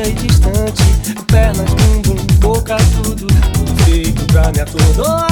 lisa e distante. Pernas, bumbum, boca, tudo, tudo feito pra me atordoar.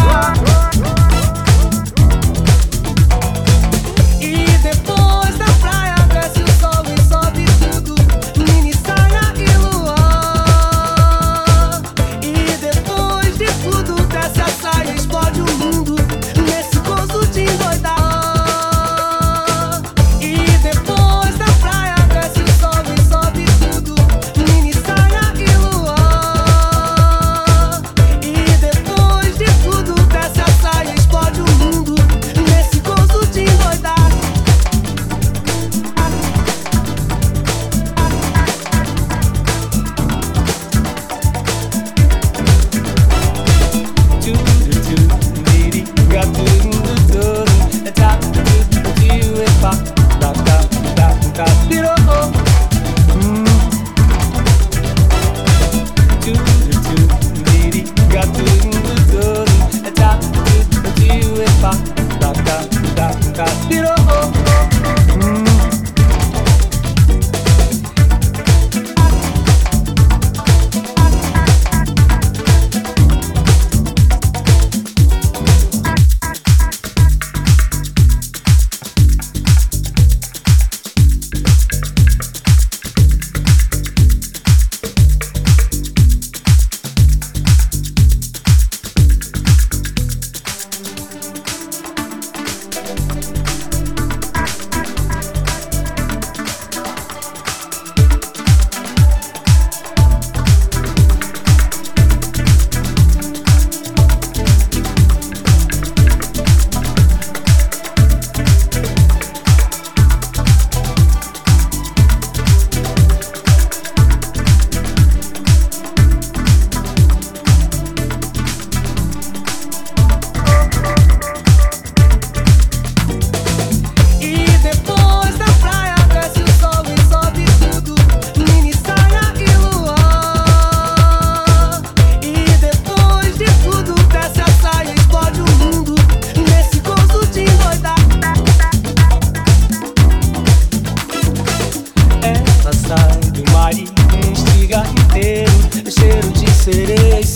かってろ